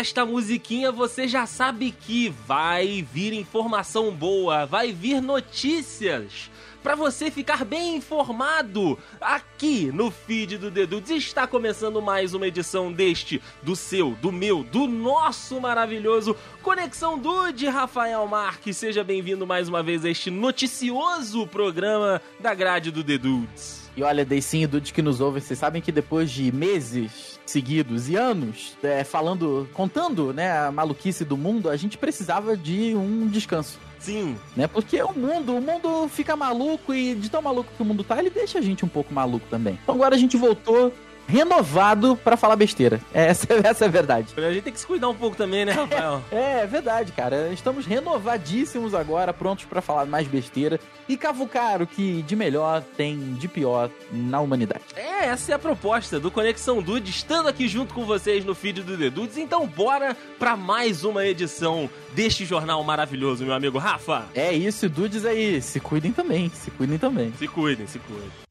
esta musiquinha você já sabe que vai vir informação boa, vai vir notícias para você ficar bem informado aqui no feed do Dedudes. Está começando mais uma edição deste, do seu, do meu, do nosso maravilhoso Conexão Dude, Rafael Marques. Seja bem-vindo mais uma vez a este noticioso programa da grade do Dedudes. E olha, Deicinho e Dudes que nos ouvem, vocês sabem que depois de meses seguidos e anos é, falando, contando né, a maluquice do mundo, a gente precisava de um descanso. Sim. Né? Porque o mundo, o mundo fica maluco e de tão maluco que o mundo tá, ele deixa a gente um pouco maluco também. Então agora a gente voltou renovado para falar besteira. É, essa, essa é a verdade. A gente tem que se cuidar um pouco também, né, Rafael? É, é verdade, cara. Estamos renovadíssimos agora, prontos para falar mais besteira e cavucar o que de melhor tem de pior na humanidade. É, essa é a proposta do Conexão Dude, estando aqui junto com vocês no feed do The Dudes. Então, bora para mais uma edição deste jornal maravilhoso, meu amigo Rafa. É isso, Dudes aí. Se cuidem também, se cuidem também. Se cuidem, se cuidem.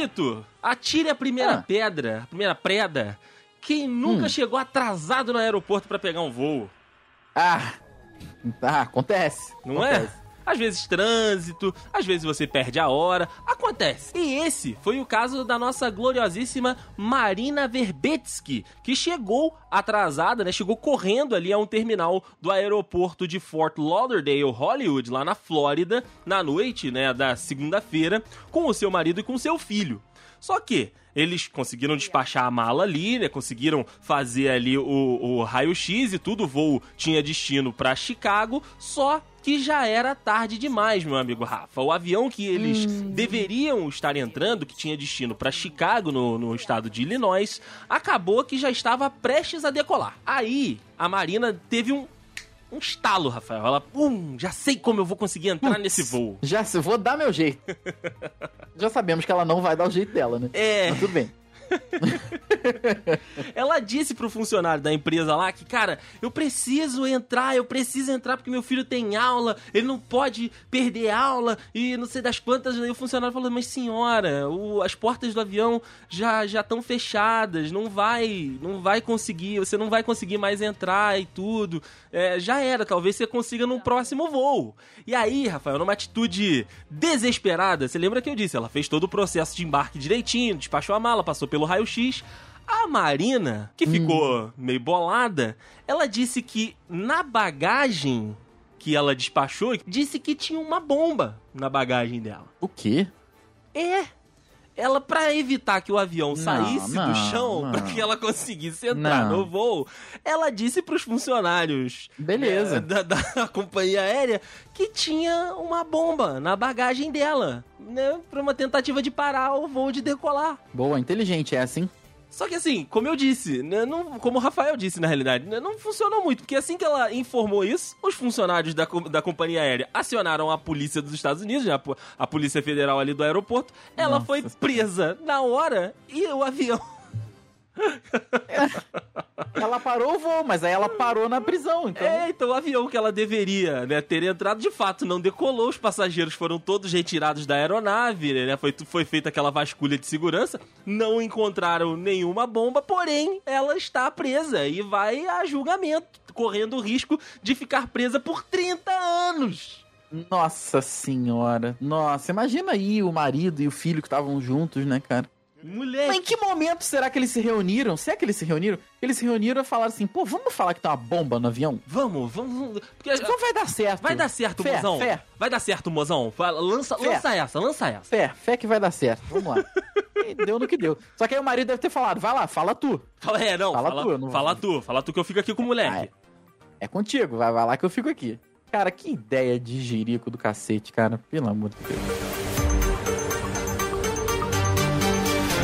Rafito, atire a primeira Ah. pedra, a primeira preda. Quem nunca Hum. chegou atrasado no aeroporto para pegar um voo? Ah, tá, acontece. Não acontece. é? Às vezes trânsito, às vezes você perde a hora, acontece. E esse foi o caso da nossa gloriosíssima Marina Verbetsky, que chegou atrasada, né? Chegou correndo ali a um terminal do aeroporto de Fort Lauderdale, Hollywood, lá na Flórida, na noite, né, da segunda-feira, com o seu marido e com seu filho. Só que eles conseguiram despachar a mala ali, né? Conseguiram fazer ali o, o raio-x e tudo. O voo tinha destino para Chicago, só que já era tarde demais, meu amigo Rafa. O avião que eles deveriam estar entrando, que tinha destino para Chicago, no, no estado de Illinois, acabou que já estava prestes a decolar. Aí, a Marina teve um, um estalo, Rafael. Ela, hum, já sei como eu vou conseguir entrar nesse voo. Já se vou dar meu jeito. Já sabemos que ela não vai dar o jeito dela, né? É. Mas tudo bem. Ela disse pro funcionário da empresa lá que, cara, eu preciso entrar, eu preciso entrar porque meu filho tem aula, ele não pode perder aula e não sei das quantas. Aí o funcionário falou: Mas senhora, o- as portas do avião já já estão fechadas, não vai, não vai conseguir, você não vai conseguir mais entrar e tudo. É, já era, talvez você consiga num próximo voo. E aí, Rafael, numa atitude desesperada, você lembra que eu disse? Ela fez todo o processo de embarque direitinho, despachou a mala, passou pelo raio-x. A Marina, que ficou meio bolada, ela disse que na bagagem que ela despachou, disse que tinha uma bomba na bagagem dela. O quê? É. Ela, pra evitar que o avião Não, saísse não, do chão, pra que ela conseguisse entrar Não. no voo, ela disse pros funcionários Beleza. é, da, da companhia aérea que tinha uma bomba na bagagem dela, né? Pra uma tentativa de parar o voo de decolar. Boa, inteligente é assim. Só que assim, como eu disse, né, não, como o Rafael disse na realidade, né, não funcionou muito, porque assim que ela informou isso, os funcionários da, da companhia aérea acionaram a polícia dos Estados Unidos, né, a, a polícia federal ali do aeroporto, ela Nossa foi presa na hora e o avião Ela parou o voo, mas aí ela parou na prisão, então. É, então o avião que ela deveria né, ter entrado, de fato, não decolou. Os passageiros foram todos retirados da aeronave, né? Foi, foi feita aquela vasculha de segurança. Não encontraram nenhuma bomba, porém, ela está presa e vai a julgamento, correndo o risco de ficar presa por 30 anos. Nossa senhora. Nossa, imagina aí o marido e o filho que estavam juntos, né, cara? Mas em que momento será que eles se reuniram? Se é que eles se reuniram? Eles se reuniram e falaram assim, pô, vamos falar que tem uma bomba no avião? Vamos, vamos. Porque Então vai dar certo. vai dar certo, Fé, mozão. fé. Vai dar certo, mozão. Lança, Fé. lança essa, lança essa. Fé, fé que vai dar certo. Vamos lá. E deu no que deu. Só que aí o marido deve ter falado, vai lá, fala tu. Fala, é, não. Fala Fala, tu, não- fala tu, fala tu que eu fico aqui com o moleque. É contigo, vai, vai lá que eu fico aqui. Cara, que ideia de jirico do cacete, cara. Pelo amor de Deus.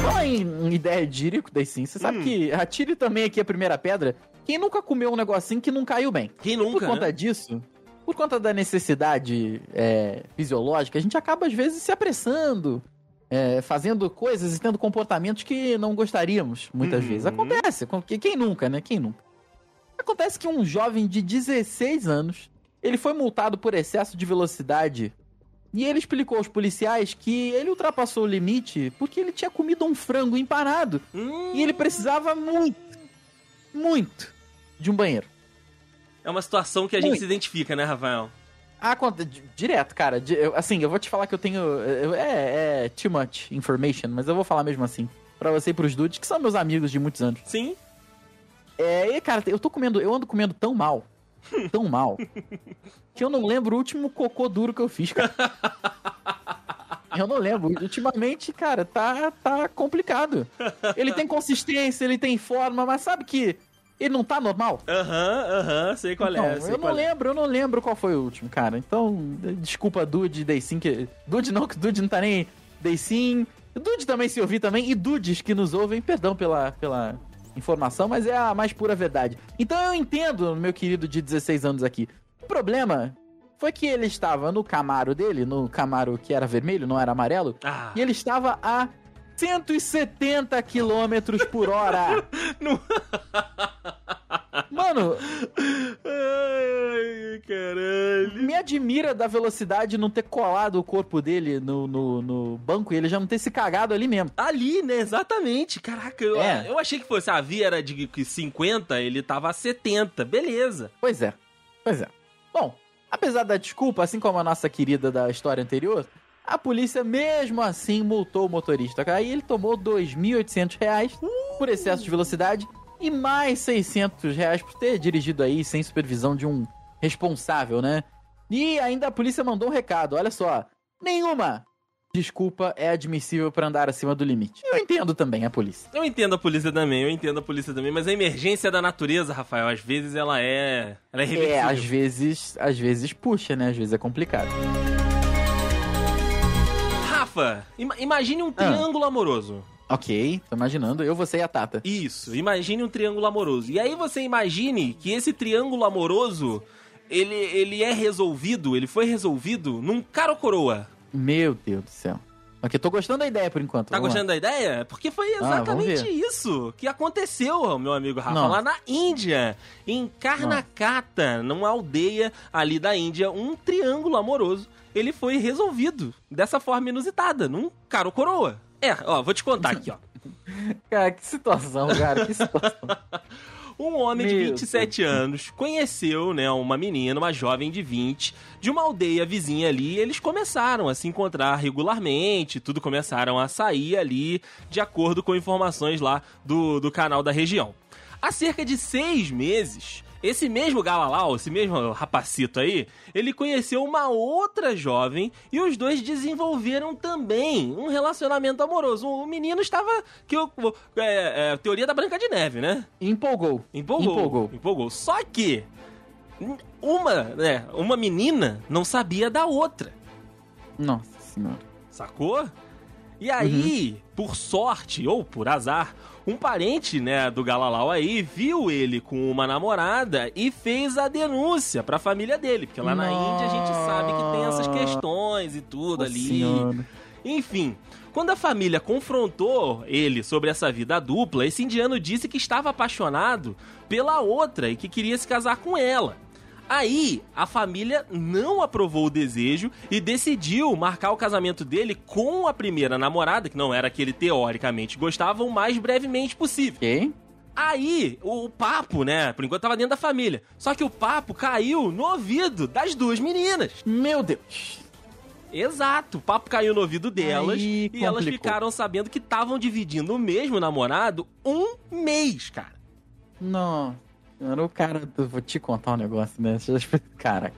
Fala em, ideia de jirico, daí sim. Você sabe Hum. que atire também aqui a primeira pedra. Quem nunca comeu um negocinho que não caiu bem? Quem Por nunca, conta né? disso, por conta da necessidade é, fisiológica, a gente acaba às vezes se apressando, é, fazendo coisas e tendo comportamentos que não gostaríamos, muitas Uhum. vezes. Acontece, quem nunca, né? Quem nunca? Acontece que um jovem de 16 anos, ele foi multado por excesso de velocidade E ele explicou aos policiais que ele ultrapassou o limite porque ele tinha comido um frango empanado Hum, e ele precisava muito, muito de um banheiro. É uma situação que a gente Muito. se identifica, né, Rafael? Ah, conta, di- direto, cara. Assim, eu vou te falar que eu tenho. é, é too much information, mas eu vou falar mesmo assim. Pra você e pros dudes, que são meus amigos de muitos anos. Sim. É, e, cara, eu tô comendo, eu ando comendo tão mal, tão mal, que eu não lembro o último cocô duro que eu fiz, cara. Eu não lembro. Ultimamente, cara, tá, tá complicado. Ele tem consistência, ele tem forma, mas sabe que ele não tá normal? Aham, aham, sei qual Então, é. sei eu não é. lembro, eu não lembro qual foi o último, cara. Então, desculpa, Dude, Daysim, que... Dude não, que Dude não tá nem... Daysim... Dude também se ouvir também, e Dudes que nos ouvem, perdão pela, pela informação, mas é a mais pura verdade. Então eu entendo, meu querido de 16 anos aqui. O problema foi que ele estava no Camaro dele, no Camaro que era vermelho, não era amarelo, Ah, e ele estava a 170 quilômetros por hora. Não- Mano, Ai, caralho. Admira da velocidade não ter colado o corpo dele no, no, no banco e ele já não ter se cagado ali mesmo. Ali, né? Exatamente. Caraca, eu, É. eu achei que fosse. A via era de que 50, ele tava a 70. Beleza. Pois é, pois é. Bom, apesar da desculpa, assim como a nossa querida da história anterior, a polícia mesmo assim multou o motorista. Aí ele tomou 2.800 reais por excesso de velocidade e mais 600 reais por ter dirigido aí sem supervisão de um responsável, né? E ainda a polícia mandou um recado, olha só. Nenhuma desculpa é admissível para andar acima do limite. Eu entendo também a polícia. Eu entendo a polícia também, eu entendo a polícia também, mas a emergência da natureza, Rafael, às vezes ela é. Ela é É, reversível. às vezes, às vezes puxa, né? Às vezes é complicado. Rafa, ima- imagine um Ah. triângulo amoroso. Ok, tô imaginando. Eu, você e a Tata. Isso, imagine um triângulo amoroso. E aí você imagine que esse triângulo amoroso, ele, ele é resolvido, ele foi resolvido num cara ou coroa. Meu Deus do céu. Ok, tô gostando da ideia por enquanto. Tá vamos lá. gostando da ideia? Porque foi Ah, exatamente ver. isso que aconteceu, meu amigo Rafa, Não. lá na Índia, em Karnakata, numa aldeia ali da Índia, um triângulo amoroso, ele foi resolvido dessa forma inusitada, num cara ou coroa. É, ó, vou te contar aqui, ó. Cara, que situação, cara, que situação. Um homem de Meu 27 anos conheceu, né, uma menina, uma jovem de 20, de uma aldeia vizinha ali, e eles começaram a se encontrar regularmente, tudo começaram a sair ali, de acordo com informações lá do, do canal da região. Há cerca de seis meses, esse mesmo Galalau, esse mesmo rapacito aí, ele conheceu uma outra jovem e os dois desenvolveram também um relacionamento amoroso. O menino estava. que eu, é, é, Teoria da Branca de Neve, né? Empolgou. Empolgou. Empolgou. Empolgou. Só que uma, né, uma menina não sabia da outra, Nossa senhora. sacou? E aí, por sorte ou por azar, um parente, né, do Galalau aí viu ele com uma namorada e fez a denúncia pra família dele, porque lá na Índia a gente sabe que tem essas questões e tudo Nossa ali. senhora. Enfim, quando a família confrontou ele sobre essa vida dupla, esse indiano disse que estava apaixonado pela outra e que queria se casar com ela. Aí, a família não aprovou o desejo e decidiu marcar o casamento dele com a primeira namorada, que não era a que ele teoricamente gostava, o mais brevemente possível. Ok. Aí, o papo, né, por enquanto tava dentro da família. Só que o papo caiu no ouvido das duas meninas. Meu Deus. Exato, o papo caiu no ouvido delas Aí e elas complicou. ficaram sabendo que estavam dividindo o mesmo namorado um mês, cara. Não. Mano, o cara, vou te contar um negócio, né? Cara,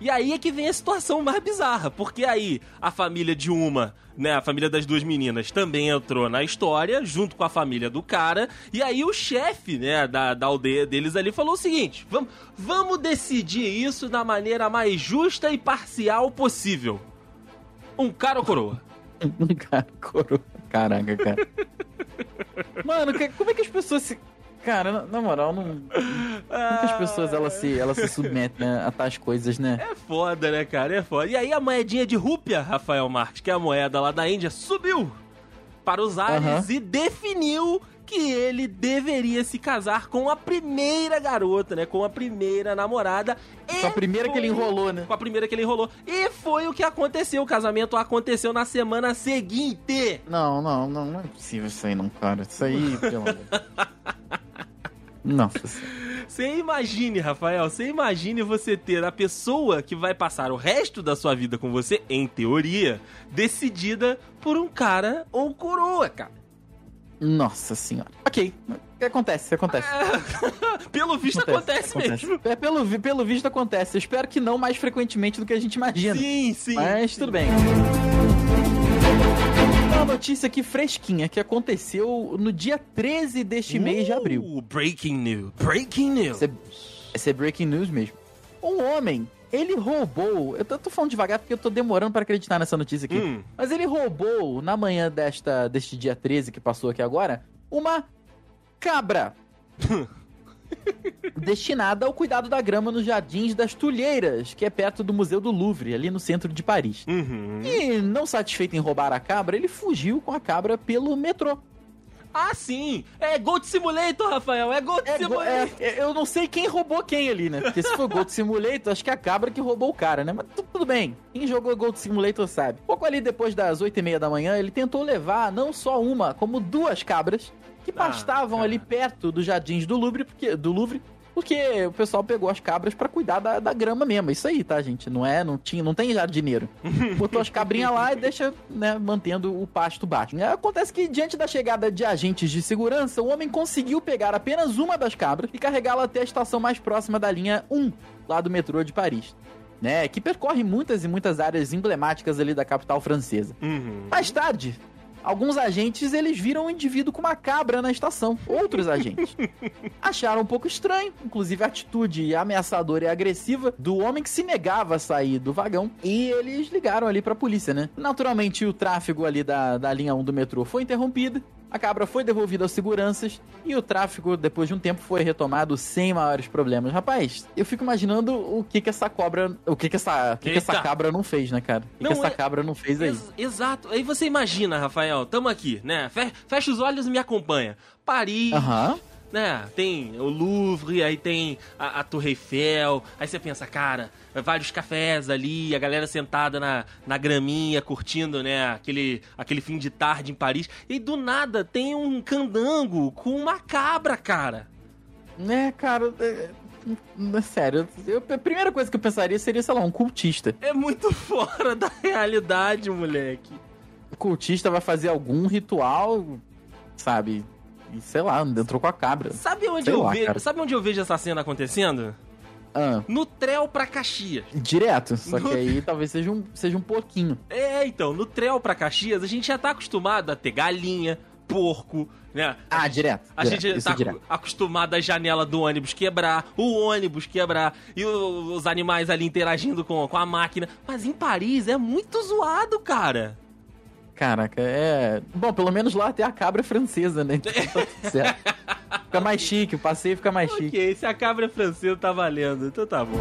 E aí é que vem a situação mais bizarra, porque aí a família de uma, né, a família das duas meninas também entrou na história, junto com a família do cara, e aí o chefe, né, da, da aldeia deles ali falou o seguinte, vamos, vamos decidir isso da maneira mais justa e parcial possível. Um cara ou coroa? um cara coroa. Caraca, cara. Mano, como é que as pessoas se. Cara, na, moral, não. Como é que as pessoas elas se, elas se submetem né, a tais coisas, né? É foda, né, cara? É foda. E aí a moedinha de rúpia, Rafael Marques, que é a moeda lá da Índia, subiu para os ares Aham. e definiu que ele deveria se casar com a primeira garota, né? Com a primeira namorada. Com a primeira que ele enrolou, né? Com a primeira que ele enrolou. E foi o que aconteceu. O casamento aconteceu na semana seguinte. Não, não, não, não é possível isso aí, não, cara. Isso aí, pelo amor. Nossa Você imagine, Rafael, você imagine você ter a pessoa que vai passar o resto da sua vida com você, em teoria, decidida por um cara ou coroa, cara. Nossa senhora. Ok. Acontece, acontece. É, pelo visto acontece, acontece, acontece, mesmo. É, pelo, pelo visto acontece. Eu espero que não mais frequentemente do que a gente imagina. Sim, sim. Mas sim. tudo bem. Uma notícia aqui fresquinha que aconteceu no dia 13 deste uh, mês de abril. Breaking news. Breaking news. Esse é, é breaking news mesmo. Um homem ele roubou. Eu tô, tô, falando devagar porque eu tô demorando para acreditar nessa notícia aqui. Hum. Mas ele roubou, na manhã desta, deste dia 13 que passou aqui agora, uma cabra. destinada ao cuidado da grama nos Jardins das Tulheiras, que é perto do Museu do Louvre, ali no centro de Paris. Uhum. E, não satisfeito em roubar a cabra, ele fugiu com a cabra pelo metrô. Ah, sim! É Gold Simulator, Rafael! É Gold é, Simulator! É, eu não sei quem roubou quem ali, né? Porque se for Gold Simulator, acho que é a cabra que roubou o cara, né? Mas tudo bem. Quem jogou Gold Simulator sabe. Pouco ali depois das 8 e meia da manhã, ele tentou levar não só uma, como duas cabras que ah, pastavam ali perto dos jardins do Louvre, porque, do Louvre, porque o pessoal pegou as cabras para cuidar da, da, grama mesmo. Isso aí, tá, gente? Não é, não tinha, não tem jardineiro. Botou as cabrinhas lá e deixa, né, mantendo o pasto baixo. É, acontece que diante da chegada de agentes de segurança, o homem conseguiu pegar apenas uma das cabras e carregá-la até a estação mais próxima da linha 1, lá do metrô de Paris. Né, que percorre muitas e muitas áreas emblemáticas ali da capital francesa. Uhum. Mais tarde, Alguns agentes, eles viram um indivíduo com uma cabra na estação. Outros agentes. Acharam um pouco estranho, inclusive a atitude ameaçadora e agressiva do homem que se negava a sair do vagão. E eles ligaram ali pra polícia, né? Naturalmente, o tráfego ali da, da linha 1 do metrô foi interrompido. A cabra foi devolvida aos seguranças e o tráfego, depois de um tempo, foi retomado sem maiores problemas. Rapaz, eu fico imaginando o que que essa cobra, o que que essa, que, que essa cabra não fez, né, cara? O que, não, que essa é... cabra não fez aí? Ex exato. Aí você imagina, Rafael, tamo aqui, né? Fecha os olhos e me acompanha. Paris. Aham. Uhum né? Tem o Louvre, aí tem a, a, Torre Eiffel. Aí você pensa, cara, vários cafés ali, a galera sentada na, na graminha, curtindo, né? Aquele, aquele fim de tarde em Paris. E do nada tem um candango com uma cabra, cara. Né, cara. É, é, sério, eu, a primeira coisa que eu pensaria seria, sei lá, um cultista. É muito fora da realidade, moleque. O cultista vai fazer algum ritual, sabe? E sei lá, entrou com a cabra. Sabe onde, eu, lá, vejo, sabe onde eu vejo essa cena acontecendo? Ah. No Trel pra Caxias. Direto, só no... que aí talvez seja um, seja um pouquinho. É, então, no Trel pra Caxias, a gente já tá acostumado a ter galinha, porco, né? Ah, direto. A direto, gente tá direto. acostumado a janela do ônibus quebrar, o ônibus quebrar, e o, os animais ali interagindo com, com a máquina. Mas em Paris é muito zoado, cara. Caraca, é. Bom, pelo menos lá tem a cabra francesa, né? Então tá tudo certo. Fica mais chique, o passeio fica mais chique. Ok, se a cabra francesa tá valendo, então tá bom.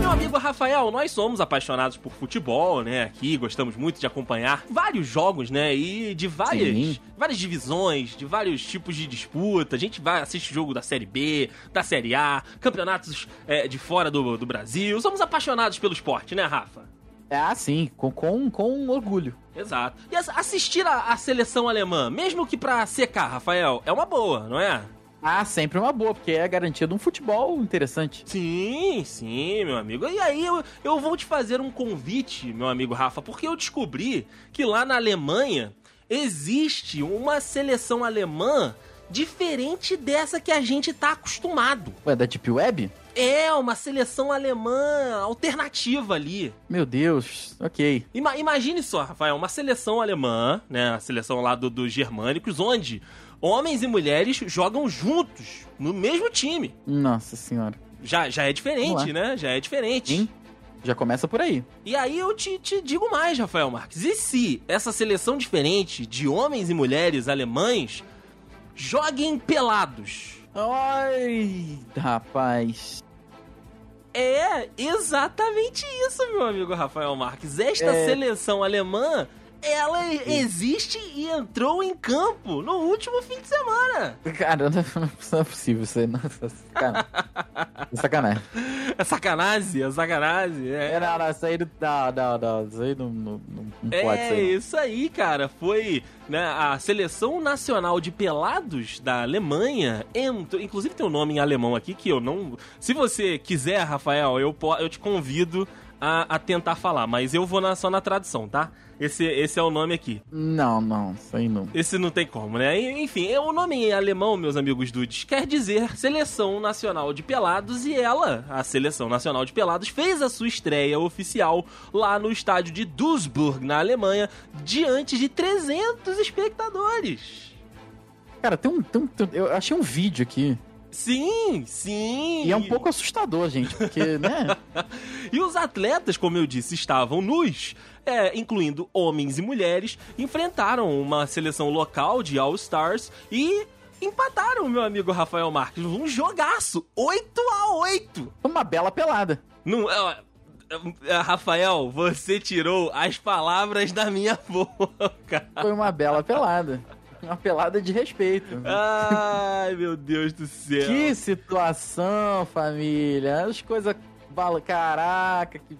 Meu amigo Rafael, nós somos apaixonados por futebol, né? Aqui gostamos muito de acompanhar vários jogos, né? E de várias, várias divisões, de vários tipos de disputa. A gente vai assistir jogo da Série B, da Série A, campeonatos é, de fora do, do Brasil. Somos apaixonados pelo esporte, né, Rafa? Ah, sim, com, com, com orgulho. Exato. E assistir a, a seleção alemã, mesmo que pra secar, Rafael, é uma boa, não é? Ah, sempre uma boa, porque é garantia de um futebol interessante. Sim, sim, meu amigo. E aí eu, eu vou te fazer um convite, meu amigo Rafa, porque eu descobri que lá na Alemanha existe uma seleção alemã diferente dessa que a gente tá acostumado. Ué, da Deep Web? É, uma seleção alemã alternativa ali. Meu Deus, ok. Ima imagine só, Rafael, uma seleção alemã, né? A seleção lá do, dos germânicos, onde homens e mulheres jogam juntos, no mesmo time. Nossa senhora. Já, já é diferente, né? Já é diferente. Sim. Já começa por aí. E aí eu te, te digo mais, Rafael Marques. E se essa seleção diferente de homens e mulheres alemães joguem pelados? Ai, rapaz. É exatamente isso, meu amigo Rafael Marques. Esta é... seleção alemã ela existe e entrou em campo no último fim de semana. Cara, não é possível isso aí. Não, é sacanagem. É sacanagem, é sacanagem. É, é não, não, isso aí não, não, não, isso aí não, não, não é. É isso aí, cara. Foi né, a seleção nacional de pelados da Alemanha. Entrou, inclusive tem um nome em alemão aqui que eu não. Se você quiser, Rafael, eu, eu te convido a, a tentar falar, mas eu vou na, só na tradução, tá? Esse, esse é o nome aqui. Não, não, isso aí não. Esse não tem como, né? Enfim, o nome em alemão, meus amigos dudes, quer dizer Seleção Nacional de Pelados e ela, a Seleção Nacional de Pelados, fez a sua estreia oficial lá no estádio de Duisburg, na Alemanha, diante de 300 espectadores. Cara, tem um, tem um, eu achei um vídeo aqui Sim, sim. E é um pouco assustador, gente, porque, né? e os atletas, como eu disse, estavam nus, é, incluindo homens e mulheres, enfrentaram uma seleção local de All-Stars e empataram, meu amigo Rafael Marques. Um jogaço! 8 a 8 Uma bela pelada. Não, é, é, Rafael, você tirou as palavras da minha boca. Foi uma bela pelada. Uma pelada de respeito. Ai, meu Deus do céu. Que situação, família. As coisas. Caraca, que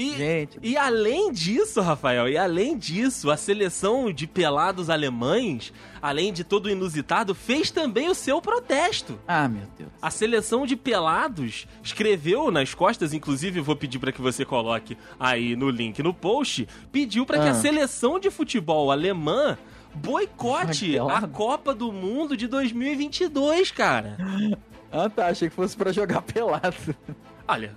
e, Gente. e além disso, Rafael, e além disso, a seleção de pelados alemães, além de todo o inusitado, fez também o seu protesto. Ah, meu Deus. A seleção de pelados escreveu nas costas, inclusive vou pedir para que você coloque aí no link no post, pediu para ah. que a ah. seleção de futebol alemã boicote a Copa do Mundo de 2022, cara. Ah, tá. Achei que fosse para jogar pelado. Olha,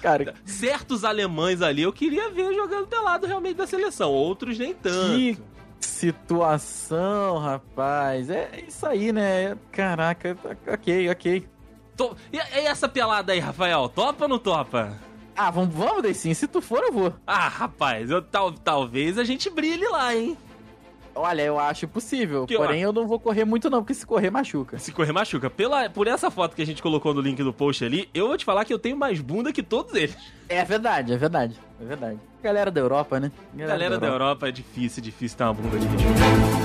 cara, certos alemães ali eu queria ver jogando pelado realmente da seleção, outros nem tanto. Que situação, rapaz. É isso aí, né? Caraca, ok, ok. Tô... E, e essa pelada aí, Rafael? Topa ou não topa? Ah, vamos, vamos, sim. Se tu for, eu vou. Ah, rapaz, eu, tal, talvez a gente brilhe lá, hein? Olha, eu acho possível. Que porém, eu não vou correr muito, não, porque se correr machuca. Se correr machuca. Pela, por essa foto que a gente colocou no link do post ali, eu vou te falar que eu tenho mais bunda que todos eles. É verdade, é verdade. É verdade. Galera da Europa, né? Galera, Galera da, Europa. da, Europa. é difícil, difícil ter uma bunda de ritmo.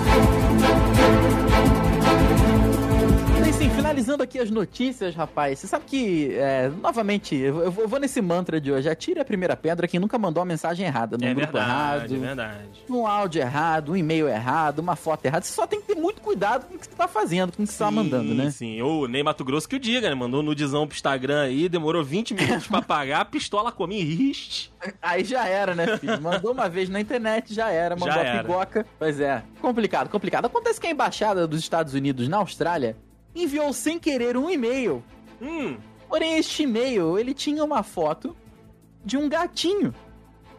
Sim, finalizando aqui as notícias, rapaz. Você sabe que, é, novamente, eu, vou nesse mantra de hoje. Atire a primeira pedra quem nunca mandou uma mensagem errada. Num é grupo verdade, errado. É verdade. Um áudio errado, um e-mail errado, uma foto errada. Você só tem que ter muito cuidado com o que você tá fazendo, com o que você tá mandando, né? Sim, o Ney Mato Grosso que o diga, né? Mandou um nudizão pro Instagram aí, demorou 20 minutos pra pagar, a pistola comia riste. Aí já era, né, filho? Mandou uma vez na internet, já era. Mandou já a pigoca. Pois é. Complicado, complicado. Acontece que a embaixada dos Estados Unidos na Austrália enviou sem querer um e-mail. Hum. Porém, este e-mail, ele tinha uma foto de um gatinho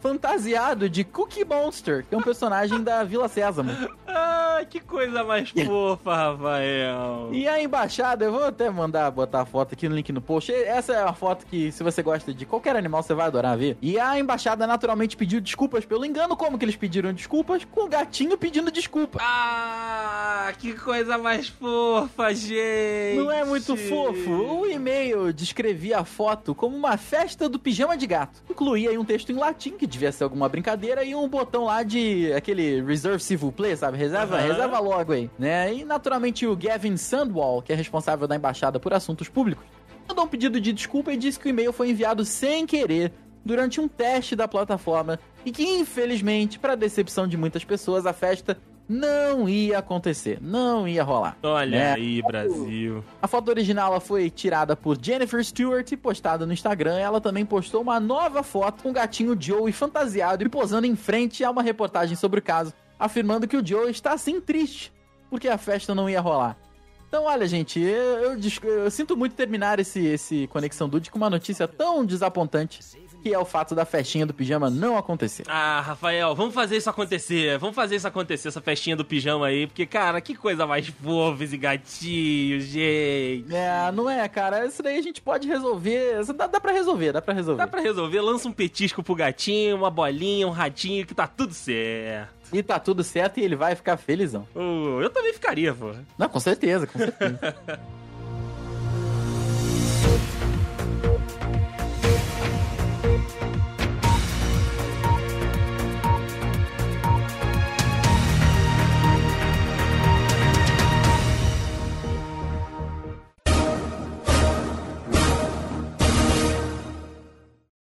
fantasiado de Cookie Monster, que é um personagem da Vila Sésamo. Ah, que coisa mais fofa, Rafael. E a embaixada, eu vou até mandar botar a foto aqui no link no post. Essa é uma foto que, se você gosta de qualquer animal, você vai adorar ver. E a embaixada naturalmente pediu desculpas pelo engano. Como que eles pediram desculpas? Com o gatinho pedindo desculpa. Ah, que coisa mais fofa, gente. Não é muito fofo? O e-mail descrevia a foto como uma festa do pijama de gato. Incluía aí um texto em latim que devia ser alguma brincadeira, e um botão lá de aquele Reserve Civil Play, sabe? Reserva, uhum. reserva logo aí, né? E naturalmente o Gavin Sandwall, que é responsável da embaixada por assuntos públicos, mandou um pedido de desculpa e disse que o e-mail foi enviado sem querer durante um teste da plataforma e que, infelizmente, para decepção de muitas pessoas, a festa não ia acontecer, não ia rolar. Olha né? aí, Brasil. A foto original foi tirada por Jennifer Stewart e postada no Instagram. Ela também postou uma nova foto com o gatinho Joey fantasiado e posando em frente a uma reportagem sobre o caso, afirmando que o Joey está assim triste porque a festa não ia rolar. Então, olha, gente, eu, eu, eu sinto muito terminar esse, esse Conexão Dude com uma notícia tão desapontante que é o fato da festinha do pijama não acontecer. Ah, Rafael, vamos fazer isso acontecer. Vamos fazer isso acontecer, essa festinha do pijama aí, porque, cara, que coisa mais fofa esse gatinho, gente. É, não é, cara. Isso daí a gente pode resolver. Dá, dá pra resolver, dá pra resolver. Dá pra resolver. Lança um petisco pro gatinho, uma bolinha, um ratinho, que tá tudo certo. E tá tudo certo e ele vai ficar felizão. Uh, eu também ficaria, pô. Não, com certeza, com certeza.